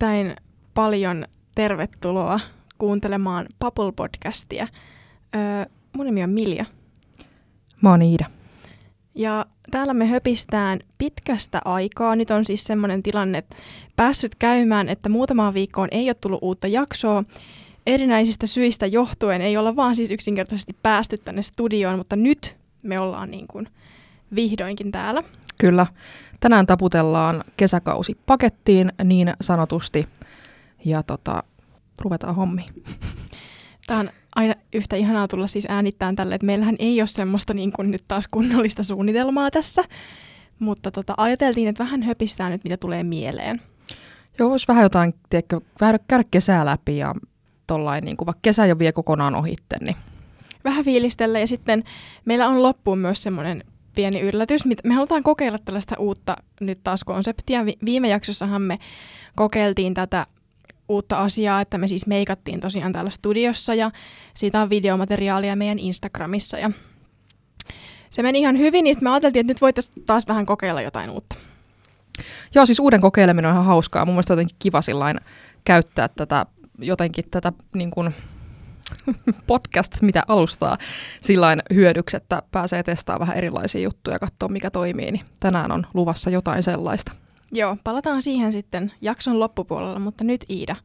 Erittäin paljon tervetuloa kuuntelemaan Bubble-podcastia. Öö, mun nimi on Milja. Mä oon Iida. Ja täällä me höpistään pitkästä aikaa. Nyt on siis semmoinen tilanne, että päässyt käymään, että muutamaan viikkoon ei ole tullut uutta jaksoa. Erinäisistä syistä johtuen ei olla vaan siis yksinkertaisesti päästy tänne studioon, mutta nyt me ollaan niin kuin vihdoinkin täällä. Kyllä. Tänään taputellaan kesäkausi pakettiin niin sanotusti ja tota, ruvetaan hommi. Tämä on aina yhtä ihanaa tulla siis äänittämään tälle, että meillähän ei ole semmoista niin kuin nyt taas kunnollista suunnitelmaa tässä, mutta tota, ajateltiin, että vähän höpistää nyt, mitä tulee mieleen. Joo, olisi vähän jotain, tiedätkö, käydä, käydä kesää läpi ja tollain, niin kuin, vaikka kesä jo vie kokonaan ohitte, niin Vähän fiilistellä ja sitten meillä on loppuun myös semmoinen pieni yllätys. Me halutaan kokeilla tällaista uutta nyt taas konseptia. Viime jaksossahan me kokeiltiin tätä uutta asiaa, että me siis meikattiin tosiaan täällä studiossa ja siitä on videomateriaalia meidän Instagramissa ja se meni ihan hyvin, niin me ajateltiin, että nyt voitaisiin taas vähän kokeilla jotain uutta. Joo, siis uuden kokeileminen on ihan hauskaa. Mun mielestä jotenkin kiva sillain käyttää tätä jotenkin tätä niin kuin, podcast, mitä alustaa sillain hyödyksi, että pääsee testaamaan vähän erilaisia juttuja ja katsoa, mikä toimii. Niin tänään on luvassa jotain sellaista. Joo, palataan siihen sitten jakson loppupuolella, mutta nyt Iida,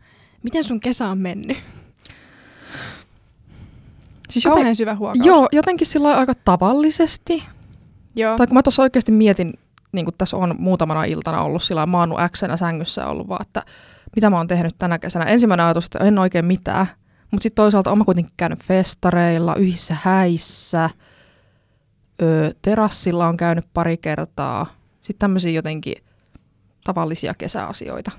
miten sun kesä on mennyt? Siis Kauhean joten, syvä huokaus. Joo, jotenkin sillä aika tavallisesti. Joo. Tai kun mä tuossa oikeasti mietin, niin kuin tässä on muutamana iltana ollut sillä maannut äksänä sängyssä ollut vaan, että mitä mä oon tehnyt tänä kesänä. Ensimmäinen ajatus, että en oikein mitään. Mutta sitten toisaalta olen kuitenkin käynyt festareilla, yhdessä häissä, öö, terassilla on käynyt pari kertaa. Sitten tämmöisiä jotenkin tavallisia kesäasioita.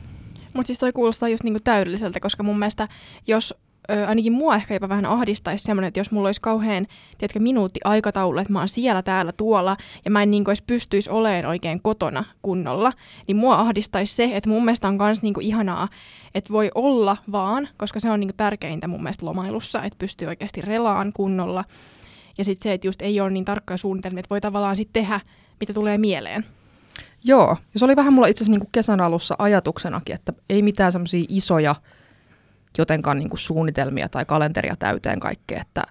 Mutta siis toi kuulostaa just niinku täydelliseltä, koska mun mielestä jos ö, ainakin mua ehkä jopa vähän ahdistaisi semmoinen, että jos mulla olisi kauhean, tiedätkö, minuutti aikataulu, että mä oon siellä, täällä, tuolla, ja mä en niinku edes pystyisi olemaan oikein kotona kunnolla, niin mua ahdistaisi se, että mun mielestä on myös niinku ihanaa, että voi olla vaan, koska se on niinku tärkeintä mun mielestä lomailussa, että pystyy oikeasti relaan kunnolla, ja sitten se, että just ei ole niin tarkkoja suunnitelmia, että voi tavallaan sitten tehdä, mitä tulee mieleen. Joo, ja se oli vähän mulla itse asiassa niin kesän alussa ajatuksenakin, että ei mitään semmoisia isoja jotenkaan niin kuin suunnitelmia tai kalenteria täyteen kaikkea, että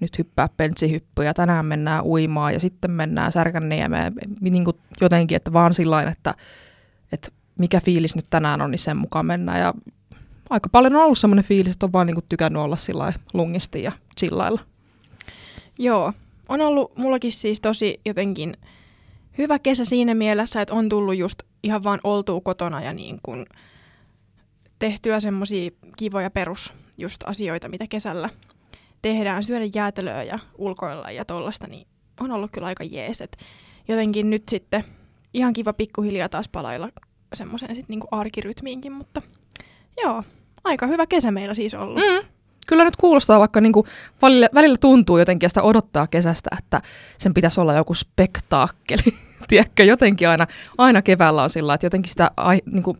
nyt hyppää pentsihyppyjä, tänään mennään uimaan ja sitten mennään Särkänniemeen, niin kuin jotenkin, että vaan sillä että, että mikä fiilis nyt tänään on, niin sen mukaan mennään. Ja aika paljon on ollut semmoinen fiilis, että on vaan niin kuin tykännyt olla sillä lungisti ja chillailla. Joo, on ollut mullakin siis tosi jotenkin hyvä kesä siinä mielessä, että on tullut just ihan vaan oltuu kotona ja niin kuin tehtyä semmoisia kivoja perus just asioita, mitä kesällä tehdään, syödä jäätelöä ja ulkoilla ja tollasta, niin on ollut kyllä aika jees. Et jotenkin nyt sitten ihan kiva pikkuhiljaa taas palailla semmoiseen sitten niinku arkirytmiinkin, mutta joo, aika hyvä kesä meillä siis ollut. Mm. Kyllä nyt kuulostaa, vaikka niinku välillä, välillä tuntuu jotenkin sitä odottaa kesästä, että sen pitäisi olla joku spektaakkeli. Tiedätkö, jotenkin aina, aina keväällä on sillä, että jotenkin sitä ai, niinku,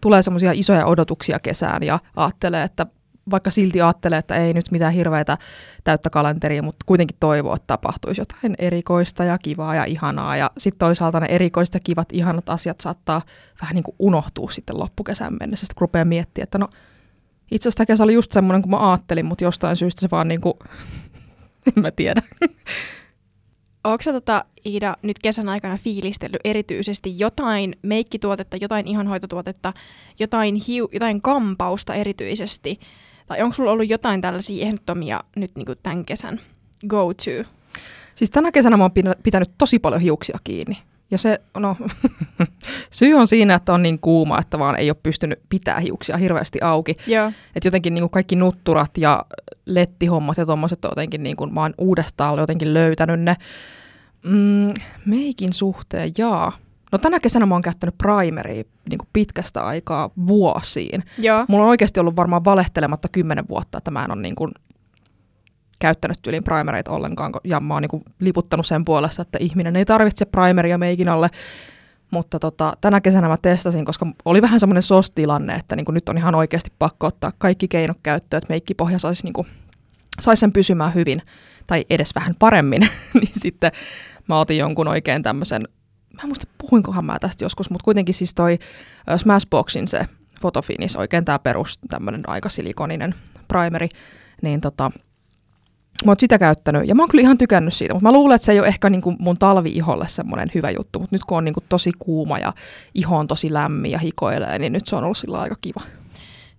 tulee semmoisia isoja odotuksia kesään ja ajattelee, että vaikka silti ajattelee, että ei nyt mitään hirveitä täyttä kalenteria, mutta kuitenkin toivoo, että tapahtuisi jotain erikoista ja kivaa ja ihanaa. Ja sitten toisaalta ne erikoista, kivat, ihanat asiat saattaa vähän niin kuin unohtua sitten loppukesän mennessä, sitten rupeaa miettimään, että no itse asiassa kesä oli just semmoinen kuin mä ajattelin, mutta jostain syystä se vaan niin kuin, en mä tiedä. Onko tota, Iida nyt kesän aikana fiilistellyt erityisesti jotain meikkituotetta, jotain ihonhoitotuotetta, jotain, hiu, jotain kampausta erityisesti? Tai onko sulla ollut jotain tällaisia ehdottomia nyt niin tämän kesän go-to? Siis tänä kesänä mä oon pitänyt tosi paljon hiuksia kiinni. Ja se, no, syy on siinä, että on niin kuuma, että vaan ei ole pystynyt pitää hiuksia hirveästi auki. Että jotenkin niin kuin kaikki nutturat ja lettihommat ja tuommoiset on jotenkin, niin kuin, oon uudestaan jotenkin löytänyt ne. Mm, meikin suhteen, jaa. No tänä kesänä mä oon käyttänyt primeria niin kuin pitkästä aikaa vuosiin. Joo. Mulla on oikeasti ollut varmaan valehtelematta kymmenen vuotta, että mä en ole niin kuin käyttänyt tyyliin primereita ollenkaan, ja mä oon niinku liputtanut sen puolesta, että ihminen ei tarvitse primeria meikin alle. Mutta tota, tänä kesänä mä testasin, koska oli vähän semmoinen sos-tilanne, että niinku nyt on ihan oikeasti pakko ottaa kaikki keinot käyttöön, että meikkipohja saisi niinku, sais sen pysymään hyvin, tai edes vähän paremmin. niin sitten mä otin jonkun oikein tämmöisen, mä en muista puhuinkohan mä tästä joskus, mutta kuitenkin siis toi Smashboxin se Photofinis, oikein tämä perus tämmöinen aika silikoninen primeri, niin tota, Mä oon sitä käyttänyt ja mä oon kyllä ihan tykännyt siitä, mutta mä luulen, että se ei ole ehkä niinku mun talvi-iholle semmoinen hyvä juttu, mutta nyt kun on niinku tosi kuuma ja iho on tosi lämmin ja hikoilee, niin nyt se on ollut sillä aika kiva.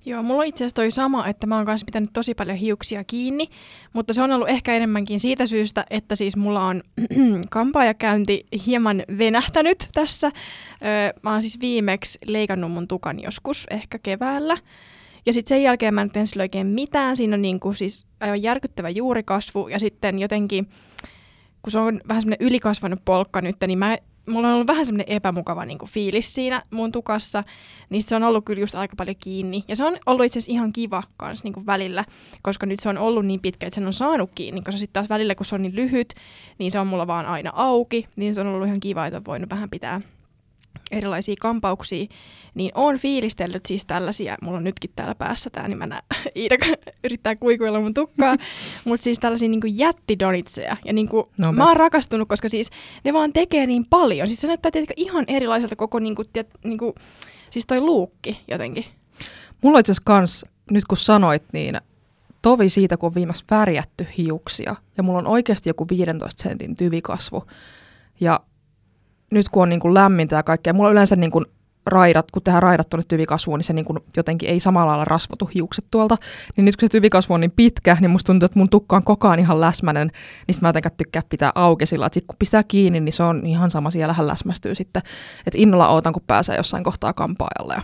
Joo, mulla on itse asiassa toi sama, että mä oon kanssa pitänyt tosi paljon hiuksia kiinni, mutta se on ollut ehkä enemmänkin siitä syystä, että siis mulla on kampaajakäynti hieman venähtänyt tässä. Öö, mä oon siis viimeksi leikannut mun tukan joskus, ehkä keväällä. Ja sitten sen jälkeen mä en tehnyt sille oikein mitään. Siinä on niinku siis aivan järkyttävä juurikasvu ja sitten jotenkin, kun se on vähän semmoinen ylikasvanut polkka nyt, niin mä mulla on ollut vähän semmoinen epämukava niin kuin, fiilis siinä mun tukassa, niin se on ollut kyllä just aika paljon kiinni. Ja se on ollut itse asiassa ihan kiva kans niin kuin, välillä, koska nyt se on ollut niin pitkä, että sen on saanut kiinni, koska sitten taas välillä, kun se on niin lyhyt, niin se on mulla vaan aina auki, niin se on ollut ihan kiva, että on voinut vähän pitää erilaisia kampauksia, niin on fiilistellyt siis tällaisia, mulla on nytkin täällä päässä tämä, niin mä näen, Iida yrittää kuikuilla mun tukkaa, mutta siis tällaisia niin jättidonitseja. Ja niin kuin, no, mä oon rakastunut, koska siis ne vaan tekee niin paljon. Siis se näyttää tietenkin ihan erilaiselta koko niin kuin, tiet, niin kuin, siis toi luukki jotenkin. Mulla itse asiassa kans, nyt kun sanoit, niin tovi siitä, kun on viimeksi värjätty hiuksia. Ja mulla on oikeasti joku 15 sentin tyvikasvu. Ja nyt kun on niin kuin lämmintä ja kaikkea, mulla on yleensä niin kuin raidat, kun tehdään raidat tuonne tyvikasvuun, niin se niin kuin jotenkin ei samalla lailla rasvotu hiukset tuolta. Niin nyt kun se tyvikasvu on niin pitkä, niin musta tuntuu, että mun tukka on koko ajan ihan läsmänen, niin mä jotenkin tykkää pitää auki sillä, että kun pistää kiinni, niin se on ihan sama, siellähän läsmästyy sitten. Että innolla ootan, kun pääsee jossain kohtaa kampaajalle.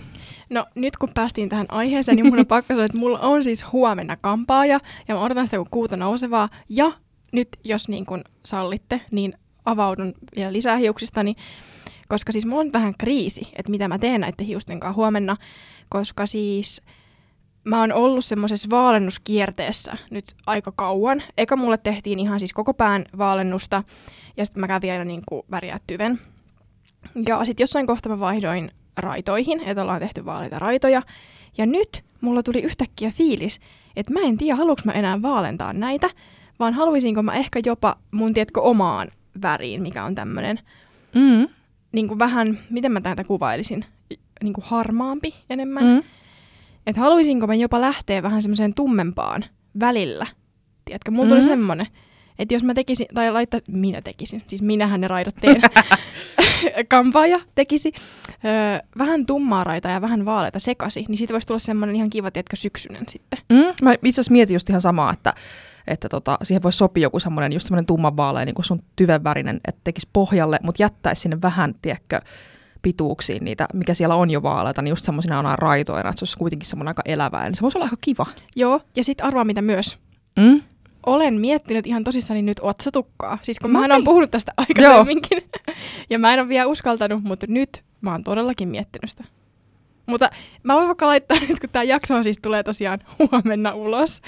No nyt kun päästiin tähän aiheeseen, niin mun on pakko sanoa, että mulla on siis huomenna kampaaja, ja mä odotan sitä kun kuuta nousevaa, ja nyt jos niin kuin sallitte, niin avaudun vielä lisää hiuksistani, koska siis mulla on vähän kriisi, että mitä mä teen näiden hiusten kanssa huomenna, koska siis mä oon ollut semmoisessa vaalennuskierteessä nyt aika kauan. Eka mulle tehtiin ihan siis koko pään vaalennusta ja sitten mä kävin aina niin kuin väriä tyven. Ja sitten jossain kohtaa mä vaihdoin raitoihin, että ollaan tehty vaaleita raitoja. Ja nyt mulla tuli yhtäkkiä fiilis, että mä en tiedä, haluanko mä enää vaalentaa näitä, vaan haluaisinko mä ehkä jopa mun, tiedätkö, omaan väriin, mikä on tämmöinen mm. niin kuin vähän, miten mä tätä kuvailisin, niin kuin harmaampi enemmän. Mm. Että haluaisinko mä jopa lähteä vähän semmoiseen tummempaan välillä. Tiedätkö, mulla mm. tuli semmoinen, että jos mä tekisin, tai laittaa, minä tekisin, siis minähän ne raidot teen, kampaaja tekisi, öö, vähän tummaa raita ja vähän vaaleita sekasi, niin siitä voisi tulla semmoinen ihan kiva, tiedätkö, syksynen sitten. Mm, mä itse asiassa mietin just ihan samaa, että että tota, siihen voisi sopia joku semmoinen, just semmoinen tummanvaalea, niin kuin sun tyvenvärinen, että tekisi pohjalle, mutta jättäisi sinne vähän, tiedätkö, pituuksiin niitä, mikä siellä on jo vaaleita, niin just semmoisina on raitoina, että se olisi kuitenkin semmoinen aika elävää, niin se voisi olla aika kiva. Joo, ja sitten arvaa mitä myös. Mm? Olen miettinyt ihan tosissani nyt otsatukkaa. Siis kun mä oon puhunut tästä aikaisemminkin. ja mä en ole vielä uskaltanut, mutta nyt mä oon todellakin miettinyt sitä. Mutta mä voin vaikka laittaa nyt, kun tämä jakso siis tulee tosiaan huomenna ulos.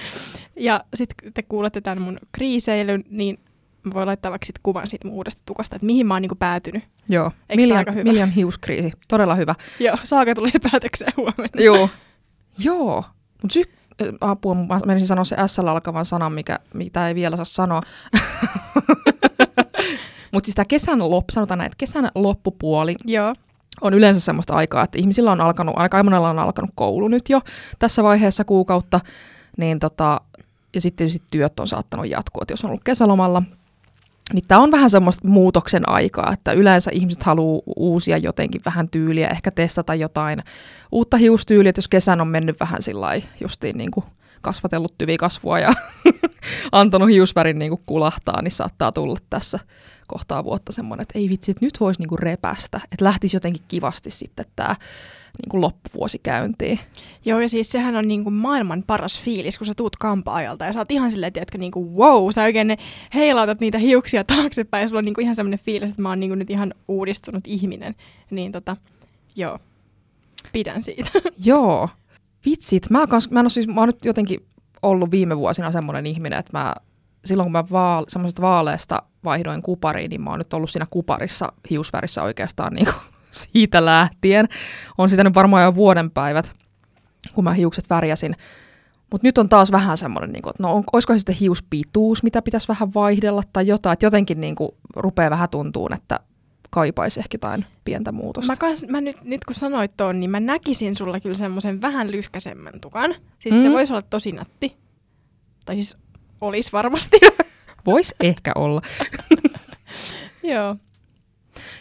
Ja sitten te kuulette tämän mun kriiseilyn, niin mä voin laittaa vaikka sit kuvan siitä mun uudesta tukasta, että mihin mä oon niinku päätynyt. Joo, Miljan, Miljan hiuskriisi. Todella hyvä. Joo, Saaka tulee päätökseen huomenna. Joo. Joo, mutta sy- apua, mä menisin sanoa se S alkavan sanan, mikä, mitä ei vielä saa sanoa. Mutta siis tämä kesän loppu, sanotaan näin, että kesän loppupuoli Joo on yleensä semmoista aikaa, että ihmisillä on alkanut, aika monella on alkanut koulu nyt jo tässä vaiheessa kuukautta, niin tota, ja sitten tietysti työt on saattanut jatkua, että jos on ollut kesälomalla, niin tämä on vähän semmoista muutoksen aikaa, että yleensä ihmiset haluaa uusia jotenkin vähän tyyliä, ehkä testata jotain uutta hiustyyliä, että jos kesän on mennyt vähän sillä justiin niin kuin kasvatellut tyvikasvua ja antanut hiusvärin niin kuin kulahtaa, niin saattaa tulla tässä kohtaa vuotta semmoinen, että ei vitsi, että nyt voisi niinku repästä, että lähtisi jotenkin kivasti sitten tämä niinku loppuvuosi käyntiin. Joo, ja siis sehän on niinku maailman paras fiilis, kun sä tuut kampaajalta ja sä oot ihan silleen, että niinku wow, sä oikein ne heilautat niitä hiuksia taaksepäin ja sulla on niinku ihan semmoinen fiilis, että mä oon niinku nyt ihan uudistunut ihminen. Niin tota, joo, pidän siitä. joo, vitsit, mä, kans, mä, en siis, mä oon nyt jotenkin ollut viime vuosina semmoinen ihminen, että mä silloin kun mä vaal, semmoisesta vaaleesta vaihdoin kupariin, niin mä oon nyt ollut siinä kuparissa hiusvärissä oikeastaan niin kuin siitä lähtien. On sitä nyt varmaan jo vuoden päivät, kun mä hiukset värjäsin. Mutta nyt on taas vähän semmoinen, niin kuin, että no on, olisiko se sitten hiuspituus, mitä pitäisi vähän vaihdella tai jotain. Että jotenkin niin kuin, rupeaa vähän tuntuun, että kaipaisi ehkä jotain pientä muutosta. Mä, kans, mä nyt, nyt kun sanoit ton, niin mä näkisin sulla kyllä semmoisen vähän lyhkäsemmän tukan. Siis mm. se voisi olla tosi nätti. Tai siis olisi varmasti. Voisi ehkä olla. Joo.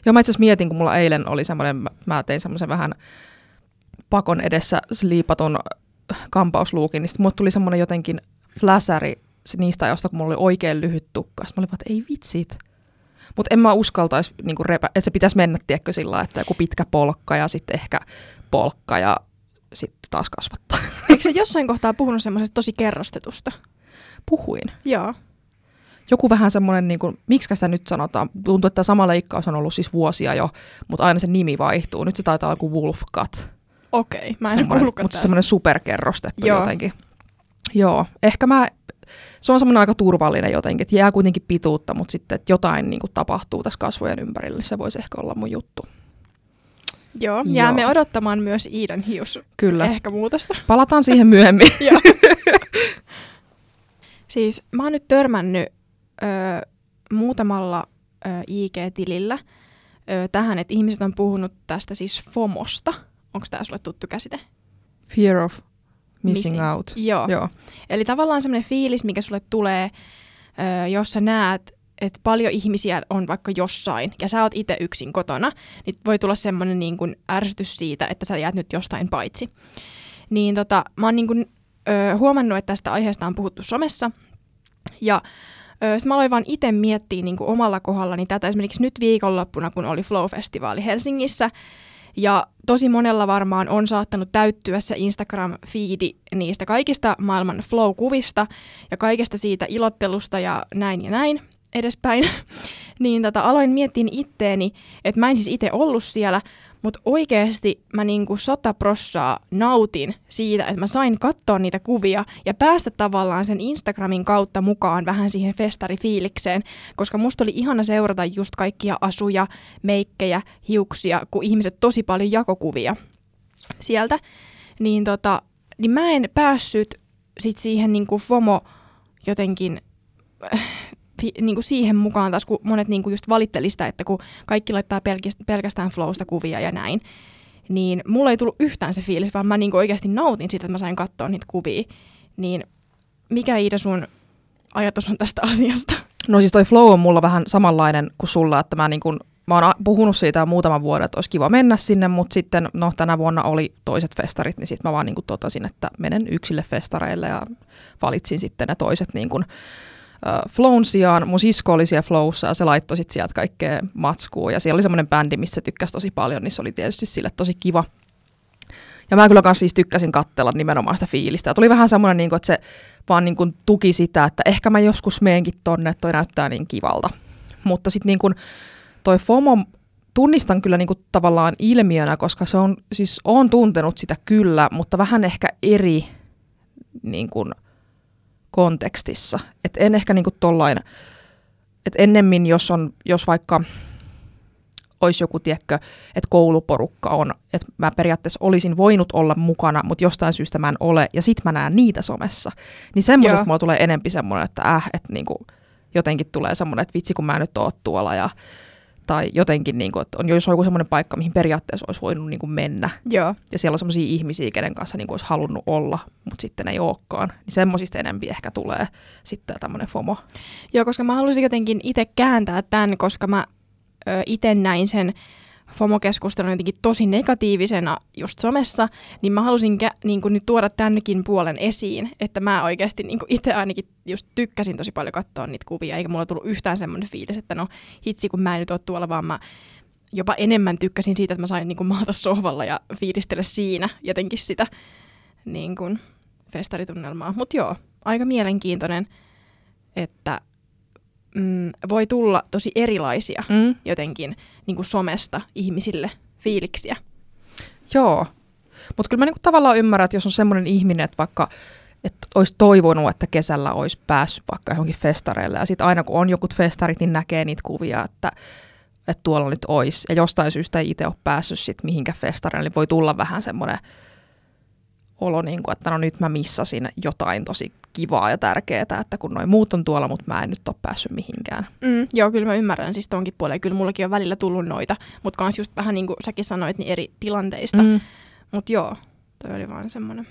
Joo, mä itse asiassa mietin, kun mulla eilen oli semmoinen, mä- tein semmoisen vähän pakon edessä sliipatun kampausluukin, niin sitten mulle tuli semmoinen jotenkin fläsäri niistä ajoista, kun mulla oli oikein lyhyt tukka. Sitten mä olin vaan, että ei vitsit. Mutta en mä uskaltaisi, niin repä, että se pitäisi mennä, tiedätkö, sillä että joku pitkä polkka ja sitten ehkä polkka ja sitten taas kasvattaa. Eikö se jossain kohtaa puhunut semmoisesta tosi kerrostetusta? Puhuin. Joo. Joku vähän semmoinen, niin kuin, miksi sitä nyt sanotaan, tuntuu, että sama leikkaus on ollut siis vuosia jo, mutta aina se nimi vaihtuu. Nyt se taitaa olla joku Wolf Cut. Okei, mä en Semmoinen- Mutta tästä. semmoinen superkerrostettu Joo. jotenkin. Joo, ehkä mä, se on semmoinen aika turvallinen jotenkin, että jää kuitenkin pituutta, mutta sitten että jotain niin kuin tapahtuu tässä kasvojen ympärillä, se voisi ehkä olla mun juttu. Joo, jäämme Joo. odottamaan myös Iidan hius Kyllä. ehkä muutosta. Palataan siihen myöhemmin. Joo. siis mä oon nyt törmännyt ö, muutamalla ö, IG-tilillä ö, tähän, että ihmiset on puhunut tästä siis FOMosta. Onko tämä sulle tuttu käsite? Fear of missing, Missing. out. Joo. Joo. Eli tavallaan semmoinen fiilis, mikä sulle tulee, ö, jos sä näet, että paljon ihmisiä on vaikka jossain, ja sä oot itse yksin kotona, niin voi tulla semmoinen niin kuin ärsytys siitä, että sä jäät nyt jostain paitsi. Niin tota, mä oon niin kuin, ö, huomannut, että tästä aiheesta on puhuttu somessa, ja ö, sit mä aloin vaan itse miettiä niin kuin omalla kohdallani tätä esimerkiksi nyt viikonloppuna, kun oli Flow-festivaali Helsingissä, ja tosi monella varmaan on saattanut täyttyä se Instagram-fiidi niistä kaikista maailman flow-kuvista ja kaikesta siitä ilottelusta ja näin ja näin edespäin. niin tota, aloin miettiä itteeni, että mä en siis itse ollut siellä, mutta oikeasti mä niinku sata prossaa nautin siitä, että mä sain katsoa niitä kuvia ja päästä tavallaan sen Instagramin kautta mukaan vähän siihen festarifiilikseen, koska musta oli ihana seurata just kaikkia asuja, meikkejä, hiuksia, kun ihmiset tosi paljon jakokuvia sieltä. Niin, tota, niin mä en päässyt sit siihen niinku FOMO jotenkin fi- niinku siihen mukaan taas, kun monet niinku just valitteli sitä, että kun kaikki laittaa pelkästään flowsta kuvia ja näin, niin mulla ei tullut yhtään se fiilis, vaan mä niinku oikeasti nautin siitä, että mä sain katsoa niitä kuvia. Niin mikä Iida sun ajatus on tästä asiasta? No siis toi flow on mulla vähän samanlainen kuin sulla, että mä, niin kun, mä oon puhunut siitä muutaman vuoden, että olisi kiva mennä sinne, mutta sitten no tänä vuonna oli toiset festarit, niin sitten mä vaan niin kun totesin, että menen yksille festareille ja valitsin sitten ne toiset niin kun, äh, flown sijaan. Mun sisko oli siellä flowssa ja se laittoi sitten sieltä kaikkea matskua ja siellä oli semmoinen bändi, missä se tykkäsi tosi paljon, niin se oli tietysti sille tosi kiva. Ja mä kyllä kanssa siis tykkäsin katsella nimenomaan sitä fiilistä. Ja tuli vähän semmoinen, niin että se vaan niin kuin tuki sitä, että ehkä mä joskus meenkin tonne, että toi näyttää niin kivalta. Mutta sitten niin kuin toi FOMO tunnistan kyllä niin kuin tavallaan ilmiönä, koska se on, siis on tuntenut sitä kyllä, mutta vähän ehkä eri niin kuin kontekstissa. Et en ehkä niin kuin tollain, että ennemmin jos on, jos vaikka olisi joku, tiedätkö, että kouluporukka on, että mä periaatteessa olisin voinut olla mukana, mutta jostain syystä mä en ole, ja sit mä näen niitä somessa. Niin semmoisesta mulla tulee enempi semmoinen, että äh, että niinku, jotenkin tulee semmoinen, että vitsi kun mä nyt oot tuolla, ja, tai jotenkin, niinku, että on, jos on joku semmoinen paikka, mihin periaatteessa olisi voinut niinku mennä, Joo. ja siellä on semmoisia ihmisiä, kenen kanssa niinku olisi halunnut olla, mutta sitten ei olekaan, niin semmoisista enempi ehkä tulee sitten tämmöinen FOMO. Joo, koska mä halusin jotenkin itse kääntää tämän, koska mä itse näin sen FOMO-keskustelun jotenkin tosi negatiivisena just somessa, niin mä halusin kä- niin kuin nyt tuoda tämänkin puolen esiin, että mä oikeasti niin itse ainakin just tykkäsin tosi paljon katsoa niitä kuvia, eikä mulla tullut yhtään semmoinen fiilis, että no hitsi kun mä en nyt ole tuolla, vaan mä jopa enemmän tykkäsin siitä, että mä sain niin kuin maata sohvalla ja fiilistellä siinä jotenkin sitä niin kuin festaritunnelmaa. Mutta joo, aika mielenkiintoinen, että mm, voi tulla tosi erilaisia Mm. jotenkin niin kuin somesta ihmisille fiiliksiä. Joo, mutta kyllä mä niinku tavallaan ymmärrän, että jos on semmoinen ihminen, että vaikka että olisi toivonut, että kesällä olisi päässyt vaikka johonkin festareille, ja sitten aina kun on jokut festarit, niin näkee niitä kuvia, että, että tuolla nyt olisi, ja jostain syystä ei itse ole päässyt sit mihinkä festareille, niin voi tulla vähän semmoinen olo, niin kuin, että no nyt mä missasin jotain tosi kivaa ja tärkeää, että kun noin muut on tuolla, mutta mä en nyt ole päässyt mihinkään. Mm, joo, kyllä mä ymmärrän siis tonkin puoleen. Kyllä mullakin on välillä tullut noita, mutta kans just vähän niin kuin säkin sanoit, niin eri tilanteista. Mm. Mutta joo, toi oli vaan semmoinen.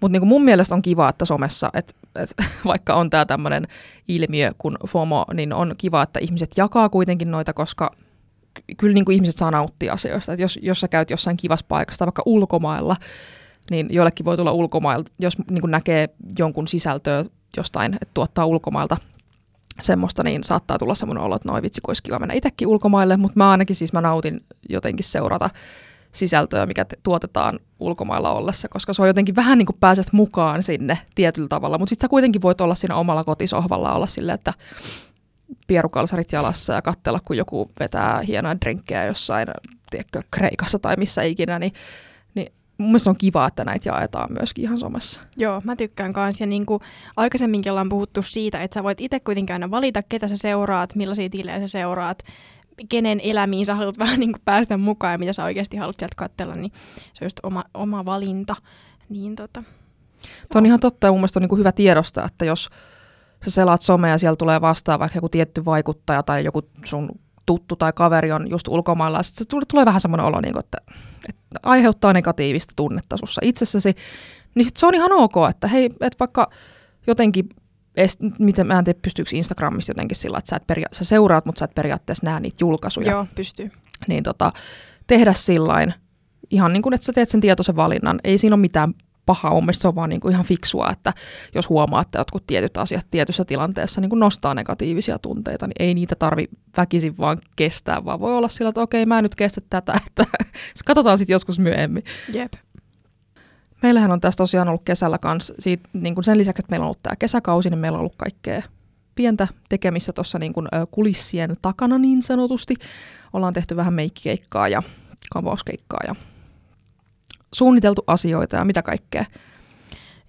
Mutta niinku mun mielestä on kiva, että somessa, että et, vaikka on tämä tämmöinen ilmiö kuin FOMO, niin on kiva, että ihmiset jakaa kuitenkin noita, koska kyllä niinku ihmiset saa nauttia asioista. Et jos, jos sä käyt jossain kivassa paikassa, vaikka ulkomailla, niin joillekin voi tulla ulkomailta, jos niinku näkee jonkun sisältöä jostain, että tuottaa ulkomailta semmoista, niin saattaa tulla semmoinen olo, että noin vitsi, olisi kiva mennä itsekin ulkomaille, mutta mä ainakin siis mä nautin jotenkin seurata sisältöä, mikä te- tuotetaan ulkomailla ollessa, koska se on jotenkin vähän niin kuin pääset mukaan sinne tietyllä tavalla, mutta sitten sä kuitenkin voit olla siinä omalla kotisohvalla olla silleen, että pierukalsarit jalassa ja katsella, kun joku vetää hienoja drinkkejä jossain, tiedätkö, Kreikassa tai missä ikinä, niin, niin mun mielestä on kiva, että näitä jaetaan myöskin ihan somessa. Joo, mä tykkään kanssa. Ja niin kuin aikaisemminkin ollaan puhuttu siitä, että sä voit itse kuitenkin aina valita, ketä sä seuraat, millaisia tilejä sä seuraat, kenen elämiin sä haluat vähän niin kuin päästä mukaan ja mitä sä oikeasti haluat sieltä katsella, niin se on just oma, oma valinta. Niin tota, Tuo on ihan totta ja mun mielestä on niin kuin hyvä tiedostaa, että jos sä selaat somea ja siellä tulee vastaan vaikka joku tietty vaikuttaja tai joku sun tuttu tai kaveri on just ulkomailla, sitten se tulee, vähän semmoinen olo, niin kuin, että, että aiheuttaa negatiivista tunnetta sussa itsessäsi, niin sitten se on ihan ok, että hei, että vaikka jotenkin, miten mä en tiedä, pystyykö Instagramissa jotenkin sillä, että sä, et peria- sä seuraat, mutta sä et periaatteessa näe niitä julkaisuja. joo, pystyy. Niin tota, tehdä sillain, ihan niin kuin, että sä teet sen tietoisen valinnan. Ei siinä ole mitään pahaa, mun mielestä se on vaan niin kuin ihan fiksua, että jos huomaa, että jotkut tietyt asiat tietyssä tilanteessa niin kuin nostaa negatiivisia tunteita, niin ei niitä tarvi väkisin vaan kestää, vaan voi olla sillä, että okei, mä en nyt kestä tätä, että katsotaan sitten joskus myöhemmin. Jep. Meillähän on tässä tosiaan ollut kesällä kanssa, siitä, niin kuin sen lisäksi, että meillä on ollut tämä kesäkausi, niin meillä on ollut kaikkea pientä tekemistä tuossa niin kuin, kulissien takana niin sanotusti. Ollaan tehty vähän meikkikeikkaa ja kavauskeikkaa ja suunniteltu asioita ja mitä kaikkea.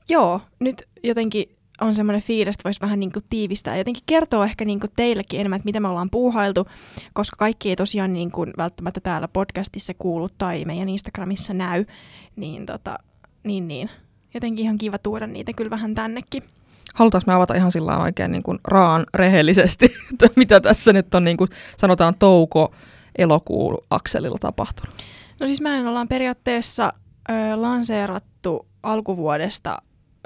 Joo, nyt jotenkin on semmoinen fiilis, että voisi vähän niin kuin tiivistää ja jotenkin kertoa ehkä niin kuin teillekin enemmän, että mitä me ollaan puuhailtu, koska kaikki ei tosiaan niin kuin välttämättä täällä podcastissa kuulu tai meidän Instagramissa näy, niin, tota, niin, niin. jotenkin ihan kiva tuoda niitä kyllä vähän tännekin. Halutaanko me avata ihan sillä oikein niin kuin raan rehellisesti, että mitä tässä nyt on niin kuin sanotaan touko elokuun akselilla tapahtunut? No siis mehän ollaan periaatteessa ö, lanseerattu alkuvuodesta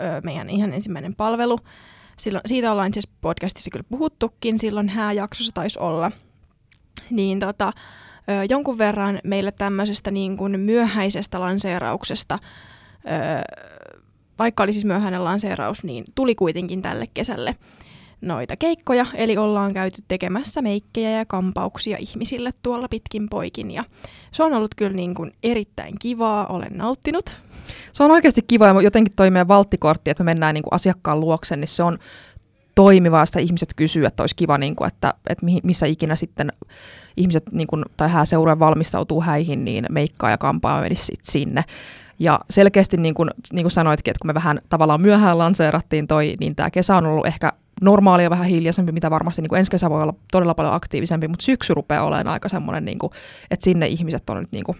ö, meidän ihan ensimmäinen palvelu. Silloin, siitä ollaan asiassa podcastissa kyllä puhuttukin, silloin hääjaksossa taisi olla. Niin tota, ö, jonkun verran meille tämmöisestä niin kuin myöhäisestä lanseerauksesta, ö, vaikka oli siis myöhäinen lanseeraus, niin tuli kuitenkin tälle kesälle noita keikkoja, eli ollaan käyty tekemässä meikkejä ja kampauksia ihmisille tuolla pitkin poikin, ja se on ollut kyllä niin kuin erittäin kivaa, olen nauttinut. Se on oikeasti kiva ja jotenkin toi meidän valttikortti, että me mennään niin kuin asiakkaan luokse, niin se on toimivaa, sitä ihmiset kysyy, että olisi kiva, niin kuin, että, että missä ikinä sitten ihmiset niin kuin, tai hääseuraa valmistautuu häihin, niin meikkaa ja kampaa menisi sinne. Ja selkeästi, niin kuin, niin kuin sanoitkin, että kun me vähän tavallaan myöhään lanseerattiin toi, niin tämä kesä on ollut ehkä normaalia vähän hiljaisempi, mitä varmasti niin kuin ensi kesä voi olla todella paljon aktiivisempi, mutta syksy rupeaa olemaan aika semmoinen, niin kuin, että sinne ihmiset on nyt niin kuin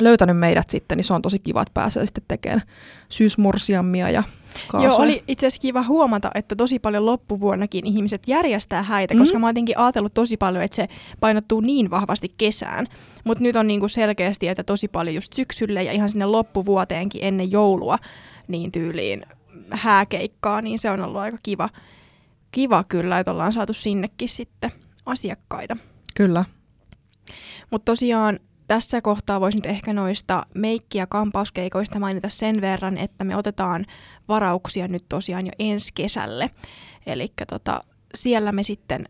löytänyt meidät sitten, niin se on tosi kiva, että pääsee sitten tekemään syysmorsiammia ja kaasuja. Joo, oli itse asiassa kiva huomata, että tosi paljon loppuvuonnakin ihmiset järjestää häitä, koska Mm. mä oon jotenkin ajatellut tosi paljon, että se painottuu niin vahvasti kesään. Mutta nyt on niinku selkeästi, että tosi paljon just syksylle ja ihan sinne loppuvuoteenkin ennen joulua niin tyyliin hääkeikkaa, niin se on ollut aika kiva, kiva kyllä, että ollaan saatu sinnekin sitten asiakkaita. Kyllä. Mutta tosiaan tässä kohtaa voisi nyt ehkä noista meikki- ja kampauskeikoista mainita sen verran, että me otetaan varauksia nyt tosiaan jo ensi kesälle. Eli tota, siellä me sitten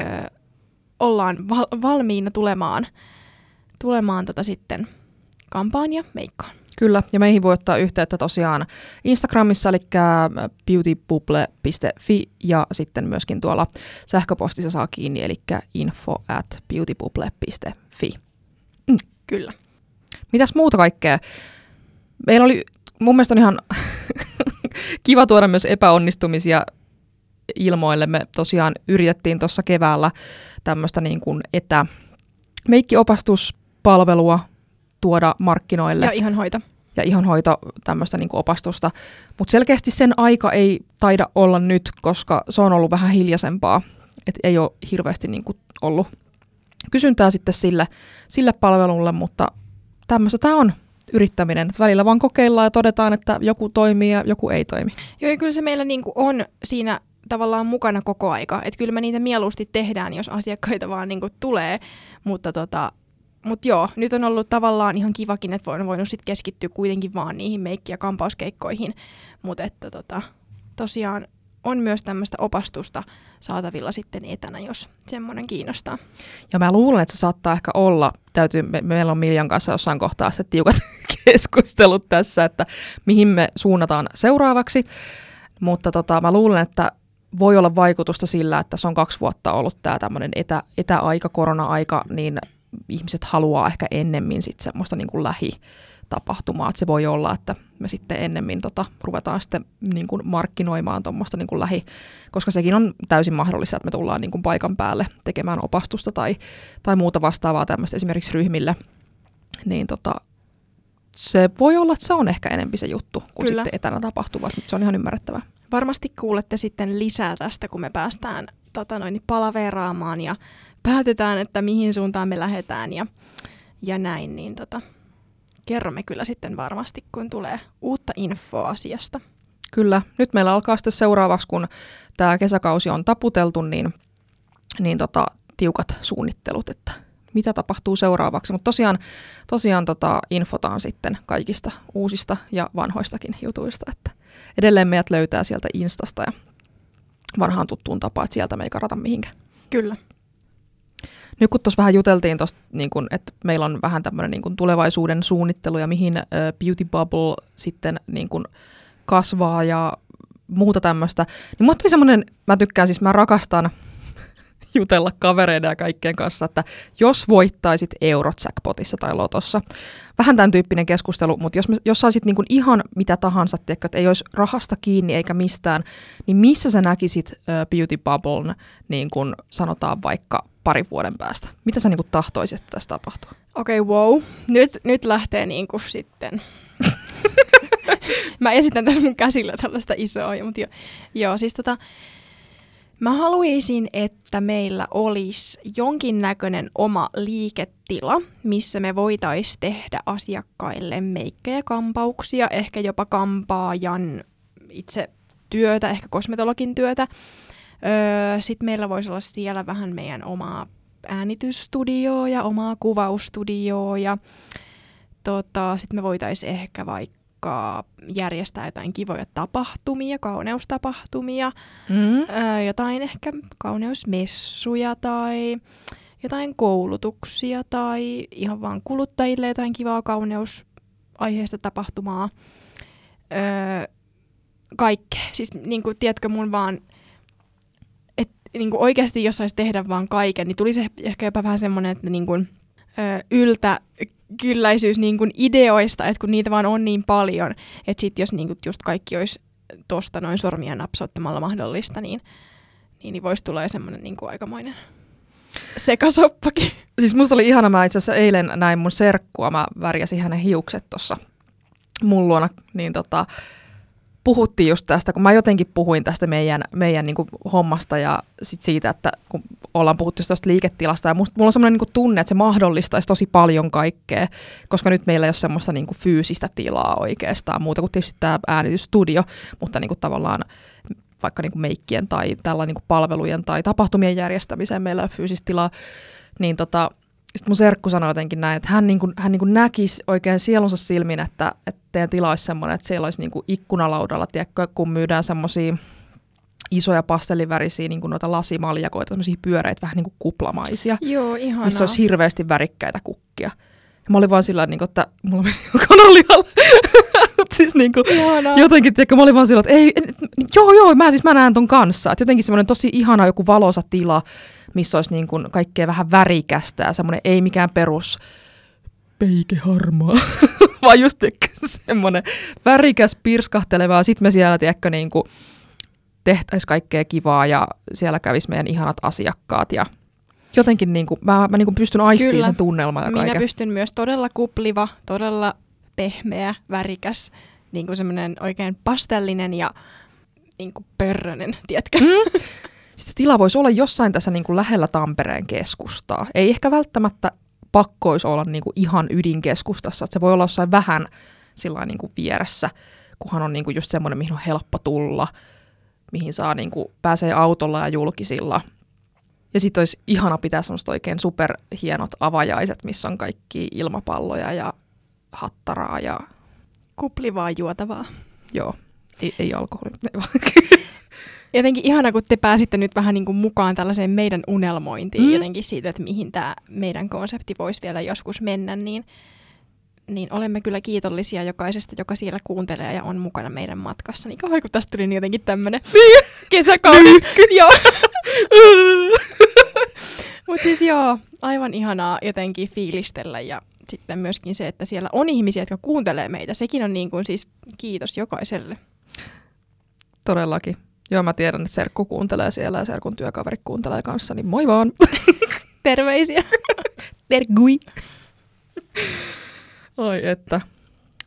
ö, ollaan val- valmiina tulemaan, tulemaan tota sitten kampaan ja meikkaan. Kyllä, ja meihin voi ottaa yhteyttä tosiaan Instagramissa, eli beautybubble.fi, ja sitten myöskin tuolla sähköpostissa saa kiinni, eli info at beautybubble.fi. Kyllä. Mitäs muuta kaikkea? Meillä oli, mun mielestä on ihan kiva tuoda myös epäonnistumisia ilmoille. Me tosiaan yritettiin tuossa keväällä tämmöistä niin kuin etä meikkiopastuspalvelua tuoda markkinoille. Ja ihan hoita. ja ihonhoito tämmöistä niin opastusta. Mutta selkeästi sen aika ei taida olla nyt, koska se on ollut vähän hiljaisempaa. Et ei ole hirveästi niin kuin ollut kysyntää sitten sille, sille palvelulle, mutta tämmöistä tämä on yrittäminen. Et välillä vaan kokeillaan ja todetaan, että joku toimii ja joku ei toimi. Joo, ja kyllä se meillä niinku on siinä tavallaan mukana koko aika. Että kyllä me niitä mieluusti tehdään, jos asiakkaita vaan niinku tulee. Mutta tota, mut joo, nyt on ollut tavallaan ihan kivakin, että voin voinut sit keskittyä kuitenkin vaan niihin meikki- ja kampauskeikkoihin. Mutta että tota, tosiaan on myös tämmöistä opastusta saatavilla sitten etänä, jos semmoinen kiinnostaa. Ja mä luulen, että se saattaa ehkä olla, täytyy, me, meillä on Miljan kanssa jossain kohtaa se tiukat keskustelut tässä, että mihin me suunnataan seuraavaksi. Mutta tota, mä luulen, että voi olla vaikutusta sillä, että se on kaksi vuotta ollut tämä tämmöinen etä, etäaika, korona-aika, niin ihmiset haluaa ehkä ennemmin sitten semmoista niin kuin lähi tapahtumaa. Että se voi olla, että me sitten ennemmin tota, ruvetaan sitten niin kuin markkinoimaan tuommoista niin kuin lähi, koska sekin on täysin mahdollista, että me tullaan niin kuin paikan päälle tekemään opastusta tai, tai muuta vastaavaa tämmöistä esimerkiksi ryhmille. Niin tota, se voi olla, että se on ehkä enempi se juttu, kun Kyllä. sitten etänä tapahtuvat. Se on ihan ymmärrettävää. Varmasti kuulette sitten lisää tästä, kun me päästään tota noin, palaveraamaan ja päätetään, että mihin suuntaan me lähdetään ja, ja näin. Niin tota, kerromme kyllä sitten varmasti, kun tulee uutta infoa asiasta. Kyllä. Nyt meillä alkaa sitten seuraavaksi, kun tämä kesäkausi on taputeltu, niin, niin tota, tiukat suunnittelut, että mitä tapahtuu seuraavaksi. Mutta tosiaan, tosiaan tota, infotaan sitten kaikista uusista ja vanhoistakin jutuista, että edelleen meidät löytää sieltä Instasta ja vanhaan tuttuun tapaan, että sieltä me ei karata mihinkään. Kyllä. Nyt kun tuossa vähän juteltiin tuosta, niin kun, että meillä on vähän tämmöinen niin tulevaisuuden suunnittelu ja mihin uh, Beauty Bubble sitten niin kun kasvaa ja muuta tämmöistä, niin mulla tuli semmoinen, mä tykkään siis, mä rakastan jutella kavereiden ja kaikkien kanssa, että jos voittaisit Eurojackpotissa tai Lotossa, vähän tämän tyyppinen keskustelu, mutta jos, jos saisit niin ihan mitä tahansa, tiedätkö, että ei olisi rahasta kiinni eikä mistään, niin missä sä näkisit uh, Beauty Bubblen, niin kuin sanotaan vaikka parin vuoden päästä? Mitä sä niin kuin tahtoisit, että tässä tapahtuu? Okei, okay, wow. Nyt, nyt lähtee niin kuin sitten... Mä esitän tässä mun käsillä tällaista isoa, mutta jo, joo, siis tota, Mä haluaisin, että meillä olisi jonkinnäköinen oma liiketila, missä me voitaisiin tehdä asiakkaille meikkejä, kampauksia, ehkä jopa kampaajan itse työtä, ehkä kosmetologin työtä. Öö, Sitten meillä voisi olla siellä vähän meidän omaa äänitysstudioa ja omaa kuvaustudioa tota, sitten me voitaisiin ehkä vaikka vaikka järjestää jotain kivoja tapahtumia, kauneustapahtumia, mm. ää, jotain ehkä kauneusmessuja tai jotain koulutuksia tai ihan vaan kuluttajille jotain kivaa kauneusaiheesta tapahtumaa. Öö, kaikkea. Siis niin kuin, tiedätkö, mun vaan, että niin kuin oikeasti jos saisi tehdä vaan kaiken, niin tulisi ehkä jopa vähän semmoinen, että niin kuin, ö, yltä kylläisyys niin kuin ideoista, että kun niitä vaan on niin paljon, että sitten jos niin kuin just kaikki olisi tuosta noin sormia napsauttamalla mahdollista, niin, niin, niin voisi tulla semmoinen niin kuin aikamoinen sekasoppakin. Siis musta oli ihana, mä itse asiassa eilen näin mun serkkua, mä värjäsin hänen hiukset tuossa mun luona, niin tota, puhuttiin just tästä, kun mä jotenkin puhuin tästä meidän, meidän niin hommasta ja sit siitä, että kun ollaan puhuttu tästä liiketilasta ja musta, mulla on semmoinen niin tunne, että se mahdollistaisi tosi paljon kaikkea, koska nyt meillä ei ole semmoista niin fyysistä tilaa oikeastaan, muuta kuin tietysti tämä äänitysstudio, mutta niin tavallaan vaikka niin meikkien tai tällä niin palvelujen tai tapahtumien järjestämiseen meillä on fyysistä tilaa, niin tota, sitten mun serkku sanoi jotenkin näin, että hän, niin kuin, hän niin kuin näkisi oikein sielunsa silmin, että, että teidän tila olisi semmoinen, että siellä olisi niin kuin ikkunalaudalla, tiedätkö, kun myydään semmoisia isoja pastellivärisiä niin kuin noita lasimaljakoita, semmoisia pyöreitä, vähän niin kuin kuplamaisia. Joo, ihanaa. Missä olisi hirveästi värikkäitä kukkia. Ja mä olin vaan sillä niin kuin, että mulla meni kanalialle. siis niin kuin, jotenkin, tiedätkö, mä olin vaan sillä, että ei, joo, joo, mä siis mä näen ton kanssa. Että jotenkin semmoinen tosi ihana joku valosa tila, missä olisi niin kuin kaikkea vähän värikästä ja semmoinen ei mikään perus peikeharmaa, vaan just semmoinen värikäs, pirskahteleva. Ja sitten me siellä, tiedätkö, niin kuin tehtäisiin kaikkea kivaa ja siellä kävisi meidän ihanat asiakkaat ja jotenkin niin kuin, mä, mä niin kuin pystyn aistimaan sen tunnelman ja Minä pystyn myös todella kupliva, todella pehmeä, värikäs, niin kuin semmoinen oikein pastellinen ja niin kuin pörrönen, tiedätkö? Mm. Se tila voisi olla jossain tässä niin kuin lähellä Tampereen keskustaa. Ei ehkä välttämättä pakkois olla niin kuin ihan ydinkeskustassa, että se voi olla jossain vähän sillä niin kuin vieressä, kunhan on niin kuin just semmoinen, mihin on helppo tulla, mihin saa niin kuin, pääsee autolla ja julkisilla. Ja sitten olisi ihana pitää semmoista oikein superhienot avajaiset, missä on kaikki ilmapalloja ja hattaraa ja Kuplivaa juotavaa. joo, ei, ei alkoholi. Jotenkin ihana, kun te pääsitte nyt vähän niin kuin mukaan tällaiseen meidän unelmointiin Mm. jotenkin siitä, että mihin tämä meidän konsepti voisi vielä joskus mennä, niin, niin olemme kyllä kiitollisia jokaisesta, joka siellä kuuntelee ja on mukana meidän matkassa. Niin kauan kun tästä tuli niin jotenkin tämmöinen kesäkauden. joo. Mutta siis joo, aivan ihanaa jotenkin fiilistellä ja sitten myöskin se, että siellä on ihmisiä, jotka kuuntelee meitä. Sekin on niin kuin siis kiitos jokaiselle. Todellakin. Joo, mä tiedän, että Serkku kuuntelee siellä ja Serkun työkaveri kuuntelee kanssa, niin moi vaan. Terveisiä. Tergui. Ai että.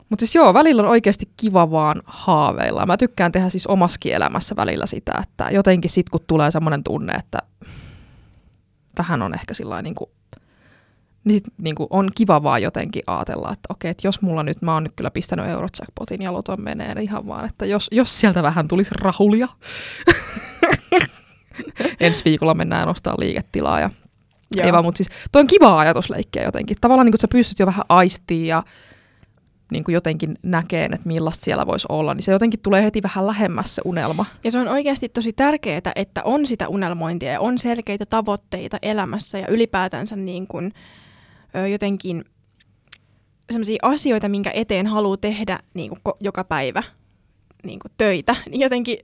Mutta siis joo, välillä on oikeasti kiva vaan haaveilla. Mä tykkään tehdä siis omaskin elämässä välillä sitä, että jotenkin sit kun tulee semmoinen tunne, että vähän on ehkä sillä niin kuin, niin sit niin kuin on kiva vaan jotenkin ajatella, että okei, että jos mulla nyt, mä oon nyt kyllä pistänyt Eurojackpotin ja loton menee ihan vaan, että jos, jos sieltä vähän tulisi rahulia. Ensi viikolla mennään nostaa liiketilaa ja Joo. ei vaan, mutta siis toi on kiva ajatusleikkiä jotenkin. Tavallaan niin kuin, että sä pystyt jo vähän aistiin ja niin kuin jotenkin näkeen, että millaista siellä voisi olla, niin se jotenkin tulee heti vähän lähemmäs se unelma. Ja se on oikeasti tosi tärkeää, että on sitä unelmointia ja on selkeitä tavoitteita elämässä ja ylipäätänsä niin kuin, ö, jotenkin sellaisia asioita, minkä eteen haluaa tehdä niin kuin joka päivä niin kuin töitä. Niin jotenkin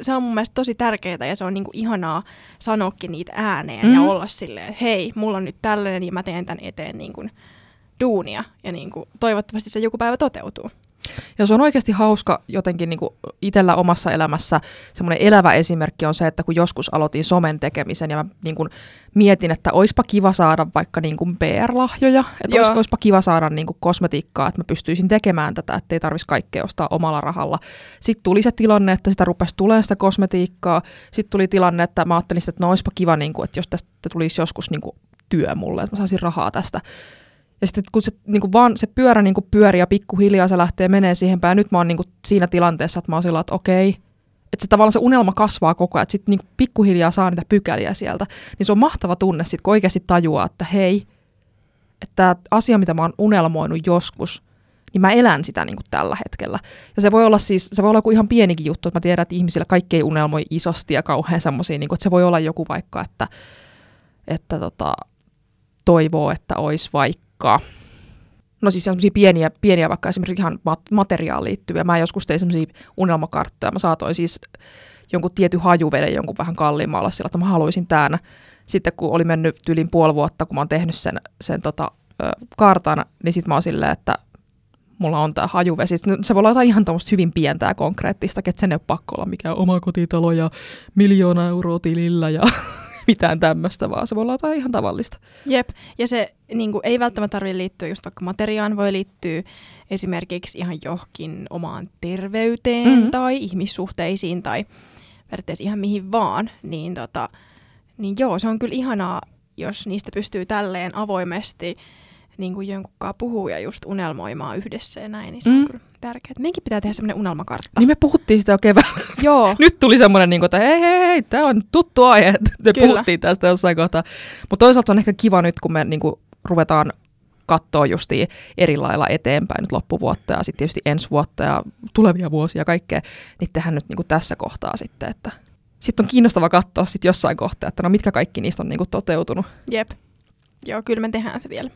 se on mun mielestä tosi tärkeää ja se on niin kuin ihanaa sanoakin niitä ääneen mm. ja Mhm. olla silleen, että hei, mulla on nyt tällainen ja mä teen tämän eteen niin kuin duunia ja niin kuin, toivottavasti se joku päivä toteutuu. Ja se on oikeasti hauska jotenkin niin itsellä omassa elämässä. Semmoinen elävä esimerkki on se, että kun joskus aloitin somen tekemisen ja mä niin kuin mietin, että oispa kiva saada vaikka niin kuin PR-lahjoja, että olisiko, oispa kiva saada niin kuin kosmetiikkaa, että mä pystyisin tekemään tätä, ettei tarvitsisi kaikkea ostaa omalla rahalla. Sitten tuli se tilanne, että sitä rupesi tulemaan sitä kosmetiikkaa. Sitten tuli tilanne, että mä ajattelin, että no oispa kiva, niin kuin, että jos tästä tulisi joskus niin kuin työ mulle, että mä saisin rahaa tästä. Ja sitten kun se, niin kuin vaan se pyörä niin kuin pyörii ja pikkuhiljaa se lähtee menee siihen päin. Ja nyt mä oon niin kuin siinä tilanteessa, että mä oon sillä, että okei, että se tavallaan se unelma kasvaa koko ajan, että sitten niin pikkuhiljaa saa niitä pykäliä sieltä. Niin se on mahtava tunne sitten, kun oikeasti tajuaa, että hei, että tämä asia, mitä mä oon unelmoinut joskus, niin mä elän sitä niin kuin tällä hetkellä. Ja se voi olla siis, se voi olla joku ihan pienikin juttu, että mä tiedän, että ihmisillä kaikki ei unelmoi isosti ja kauhean semmoisia, niin että se voi olla joku vaikka, että, että tota, toivoo, että olisi vaikka, no siis semmoisia pieniä, pieniä vaikka esimerkiksi ihan mat- materiaaliin liittyviä. Mä joskus tein semmoisia unelmakarttoja. Mä saatoin siis jonkun tietyn hajuveden jonkun vähän kalliimmalla sillä, että mä haluaisin tämän. Sitten kun oli mennyt yli puoli vuotta, kun mä oon tehnyt sen, sen tota, ö, kartan, niin sitten mä oon silleen, että mulla on tämä hajuvesi. Sitten Se voi olla jotain ihan tuommoista hyvin pientä ja konkreettista, että sen ei ole pakko olla mikään oma kotitalo ja miljoona euroa tilillä ja mitään tämmöistä, vaan se voi olla jotain ihan tavallista. Jep, ja se niin kuin, ei välttämättä tarvitse liittyä just vaikka materiaan, voi liittyä esimerkiksi ihan johonkin omaan terveyteen Mhm. mm-hmm. tai ihmissuhteisiin tai periaatteessa ihan mihin vaan, niin, tota, niin joo, se on kyllä ihanaa, jos niistä pystyy tälleen avoimesti niin kuin jonkunkaan puhuu ja just unelmoimaan yhdessä ja näin, niin se on Mm. kyllä tärkeää. Meidänkin pitää tehdä semmoinen unelmakartta. Niin me puhuttiin sitä jo keväällä. Joo, Nyt tuli semmoinen, niin että hei, hei, hei, tämä on tuttu aihe. Me Kyllä. puhuttiin tästä jossain kohtaa. Mutta toisaalta se on ehkä kiva nyt, kun me niin kuin, ruvetaan katsoa justiin eri lailla eteenpäin nyt loppuvuotta ja sitten tietysti ensi vuotta ja tulevia vuosia ja kaikkea, niin tehdään nyt niin kuin tässä kohtaa sitten, että sitten on kiinnostava katsoa sitten jossain kohtaa, että no mitkä kaikki niistä on niin kuin toteutunut. Jep. Joo, kyllä me tehdään se vielä.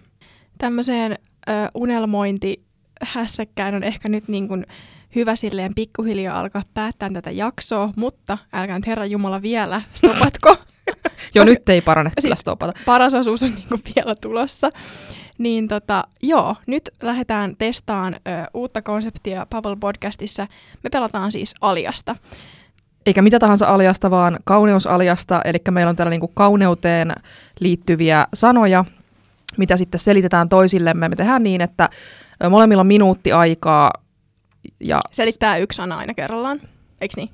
Tämmöiseen ö, unelmointihässäkkään on ehkä nyt niin kuin hyvä silleen pikkuhiljaa alkaa päättää tätä jaksoa, mutta älkää nyt Herran Jumala vielä stopatko. Jo Koska- nyt ei parane kyllä Siis- stopata. Paras osuus on niin kuin vielä tulossa. Niin tota, joo, nyt lähdetään testaan ö, uutta konseptia Pavel Podcastissa. Me pelataan siis aliasta. Eikä mitä tahansa aliasta, vaan kauneusaliasta, eli meillä on täällä niinku kauneuteen liittyviä sanoja, mitä sitten selitetään toisillemme. Me tehdään niin, että Molemmilla on minuutti aikaa. Ja Selittää yksi sana aina kerrallaan. Eiks niin?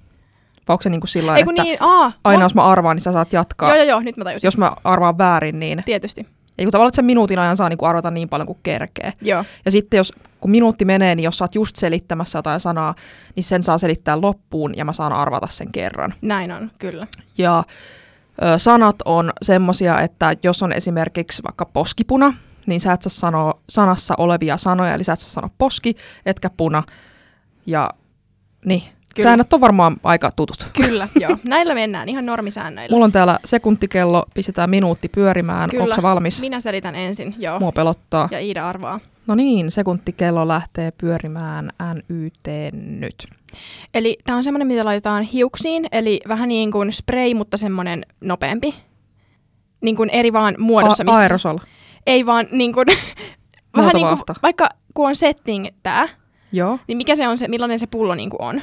vai onko se niin kuin sillä että niin, aa. aina no, jos mä arvaan, niin sä saat jatkaa. Joo, joo, joo, nyt mä tajusin. Jos mä arvaan väärin, niin Tietysti. ei kun tavallaan että sen minuutin ajan saa niin kuin arvata niin paljon kuin kerkee. Joo. Ja sitten jos, kun minuutti menee, niin jos sä oot just selittämässä jotain sanaa, niin sen saa selittää loppuun ja mä saan arvata sen kerran. Näin on, kyllä. Ja ö, sanat on semmosia, että jos on esimerkiksi vaikka poskipuna, niin sä et saa sanoa sanassa olevia sanoja, eli sä et saa sanoa poski, etkä puna. Ja niin, Kyllä. säännöt on varmaan aika tutut. Kyllä, joo. Näillä mennään ihan normisäännöillä. Mulla on täällä sekuntikello, pistetään minuutti pyörimään. Kyllä. Onko valmis? Minä selitän ensin, joo. Mua pelottaa. Ja Iida arvaa. No niin, sekuntikello lähtee pyörimään NYT nyt. Eli tämä on semmoinen, mitä laitetaan hiuksiin, eli vähän niin kuin spray, mutta semmoinen nopeampi. Niin kuin eri vaan muodossa. A- mistä aerosol. Ei vaan niin kuin, vähän niin kuin, vaikka kun on setting tää, Joo. niin mikä se on se, millainen se pullo niin kuin on?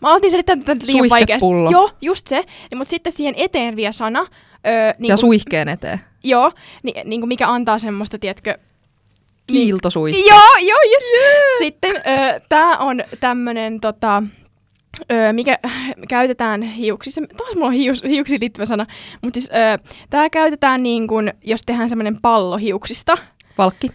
Mä aloitin selittää tätä liian vaikeasti. Joo, just se. Niin, mutta sitten siihen eteen vielä sana. Öö, niin ja kuin, suihkeen eteen. Joo, niin, niin kuin mikä antaa semmoista, tiedätkö, Kiiltosuihke. Joo, joo, yes. Sitten ö, tää on tämmönen tota, ö, mikä käytetään hiuksissa, taas mulla on hius, hiuksiin liittyvä sana, mutta siis ö, tää käytetään niin kun, jos tehdään semmonen pallo hiuksista. Valkki.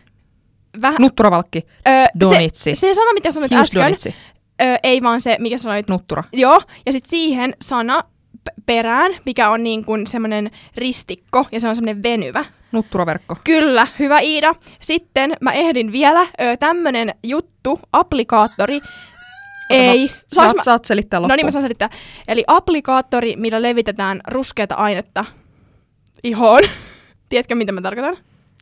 Väh, Nutturavalkki. ö, Donitsi. Se, se sana, mitä sanoit äsken, Hiusdonitsi. ö, ei vaan se, mikä sanoit, Nuttura. joo, ja sitten siihen sana p- perään, mikä on niin kuin semmoinen ristikko, ja se on semmoinen venyvä. Nutturaverkko. Kyllä, hyvä Iida. Sitten mä ehdin vielä ö, tämmönen juttu, applikaattori. Ei. Saat, mä... saat selittää loppuun. No niin, mä saan selittää. Eli applikaattori, millä levitetään ruskeata ainetta ihoon. Tiedätkö, mitä mä tarkoitan?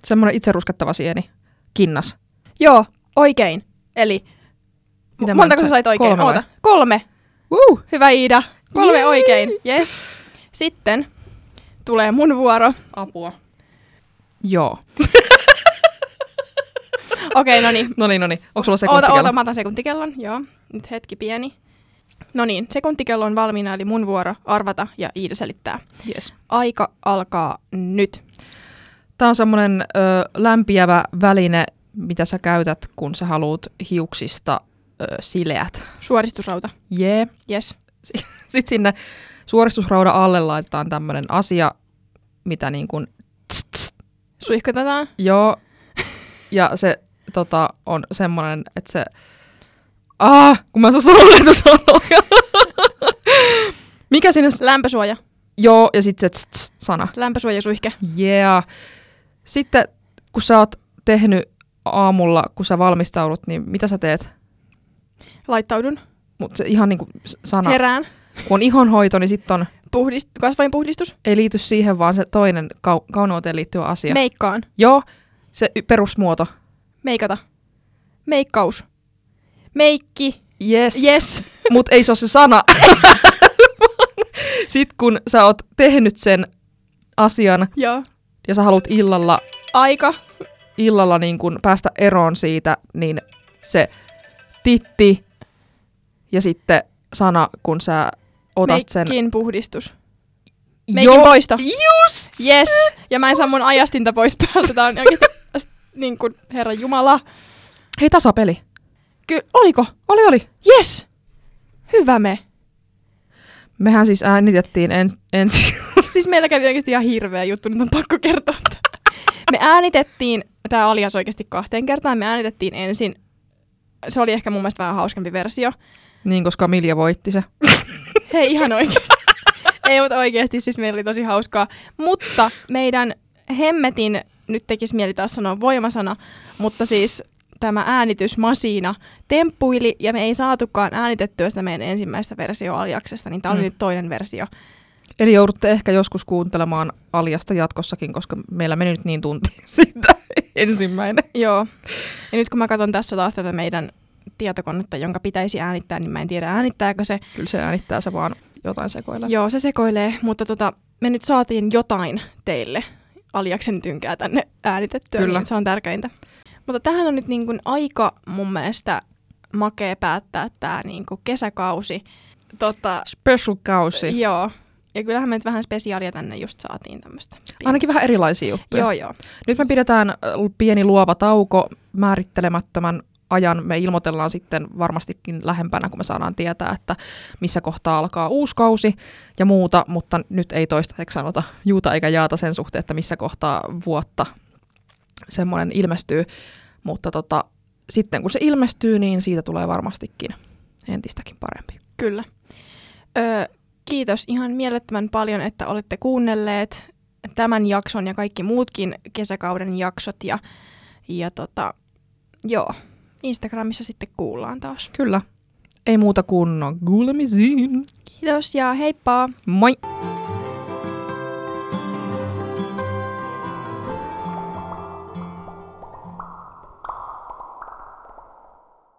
Semmoinen itse ruskettava sieni. Kinnas. Joo, oikein. Eli Mitä montako sä sait oikein? Kolme? Oota. Kolme. Woo! Hyvä Iida. Kolme Jee! oikein. Yes. Sitten tulee mun vuoro. Apua. Joo. Okei, no niin. No niin, no niin. Onko sulla Oota, sekuntikello? oota, mä otan sekuntikellon. Joo, nyt hetki pieni. No niin, sekuntikello on valmiina, eli mun vuoro arvata ja Iida selittää. Yes. Aika alkaa nyt. Tämä on semmoinen ö, lämpiävä väline, mitä sä käytät, kun sä haluat hiuksista ö, sileät. Suoristusrauta. Jee. Yeah. Yes. Sitten sinne suoristusraudan alle laitetaan tämmöinen asia, mitä niin kuin tss, tss, Suihkutetaan. joo. Ja se tota, on semmoinen, että se... Ah, kun mä saa sanoa. Mikä sinne... Lämpösuoja. Joo, ja sitten se sana. Lämpösuojasuihke. Yeah. Sitten kun sä oot tehnyt aamulla, kun sä valmistaudut, niin mitä sä teet? Laittaudun. Mutta se ihan niinku sana, Herään. Kun on ihonhoito, niin sitten on, Puhdist- kasvojen puhdistus. ei liity siihen, vaan se toinen kau- kauneuteen liittyvä asia. Meikkaan. Joo, se y- perusmuoto. Meikata. Meikkaus. Meikki. Yes. Yes. Mutta ei se ole se sana. Sitten kun sä oot tehnyt sen asian Joo. ja sä haluat illalla, Aika. illalla niin kun päästä eroon siitä, niin se titti ja sitten sana, kun sä otat sen. Meikin puhdistus. Meikin poisto. Just Yes. Ja mä en saa mun ajastinta pois päältä. Tää on niin kuin, herra Jumala. Hei, tasapeli. Ky- oliko? Oli, oli. Yes. Hyvä me. Mehän siis äänitettiin en, ensin. Siis meillä kävi oikeasti ihan hirveä juttu, nyt on pakko kertoa. Me äänitettiin, tämä alias oikeasti kahteen kertaan, me äänitettiin ensin, se oli ehkä mun mielestä vähän hauskempi versio. niin, koska Milja voitti se. Hei, ihan oikeasti. Ei, mutta oikeasti siis meillä oli tosi hauskaa. Mutta meidän hemmetin, nyt tekisi mieli taas sanoa voimasana, mutta siis tämä äänitysmasina temppuili ja me ei saatukaan äänitettyä sitä meidän ensimmäistä versio aliaksesta, niin tämä oli Mm. nyt toinen versio. Eli joudutte ehkä joskus kuuntelemaan Aljasta jatkossakin, koska meillä meni nyt niin tunti siitä ensimmäinen. Joo. Ja nyt kun mä katson tässä taas tätä meidän tietokonetta, jonka pitäisi äänittää, niin mä en tiedä äänittääkö se. Kyllä se äänittää se vaan jotain sekoilla. Joo, se sekoilee, mutta tota, me nyt saatiin jotain teille Aliaksen tynkää tänne äänitettyä, Kyllä. niin se on tärkeintä. Mutta tähän on nyt niin kuin aika mun mielestä makea päättää tämä niin kuin kesäkausi. Tota, Special kausi. joo. Ja kyllähän me nyt vähän spesiaalia tänne just saatiin tämmöistä. Ainakin vähän erilaisia juttuja. Joo, joo. Nyt me pidetään pieni luova tauko määrittelemättömän ajan. Me ilmoitellaan sitten varmastikin lähempänä, kun me saadaan tietää, että missä kohtaa alkaa uusi kausi ja muuta, mutta nyt ei toistaiseksi sanota juuta eikä jaata sen suhteen, että missä kohtaa vuotta semmoinen ilmestyy. Mutta tota, sitten kun se ilmestyy, niin siitä tulee varmastikin entistäkin parempi. Kyllä. Öö, kiitos ihan mielettömän paljon, että olette kuunnelleet tämän jakson ja kaikki muutkin kesäkauden jaksot. Ja, ja tota, joo, Instagramissa sitten kuullaan taas. Kyllä. Ei muuta kuin kuulemisiin. Kiitos ja heippa! Moi!